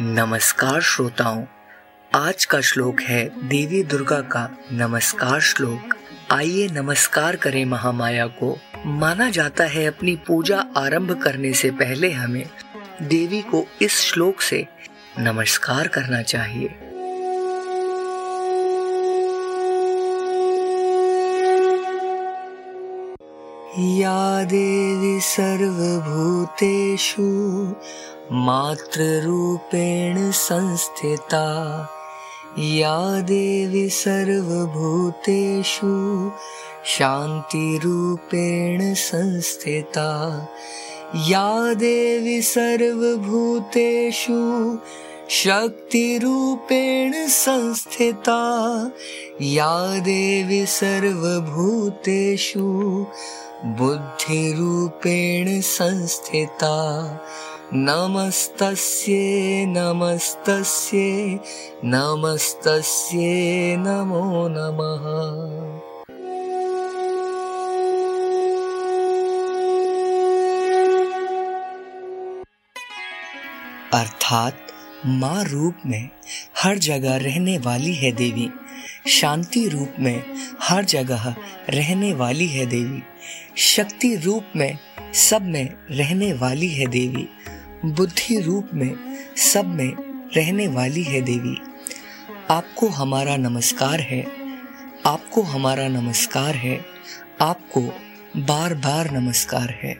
नमस्कार श्रोताओं, आज का श्लोक है देवी दुर्गा का नमस्कार श्लोक। आइए नमस्कार करें महामाया को। माना जाता है अपनी पूजा आरंभ करने से पहले हमें देवी को इस श्लोक से नमस्कार करना चाहिए। या देवी सर्वभूतेषु मातृरूपेण संस्थिता या देवी सर्वभूतेषु शान्तिरूपेण संस्थिता या देवी सर्वभूतेषु शक्तिरूपेण संस्थिता या देवी सर्वभूतेषु बुद्धिरूपेण संस्थिता नमस्तस्ये नमस्तस्ये नमस्तस्ये नमो नमः। अर्थात माँ रूप में हर जगह रहने वाली है देवी। शांति रूप में हर जगह रहने वाली है देवी। शक्ति रूप में सब में रहने वाली है देवी। बुद्धि रूप में सब में रहने वाली है देवी। आपको हमारा नमस्कार है। आपको हमारा नमस्कार है। आपको बार बार नमस्कार है।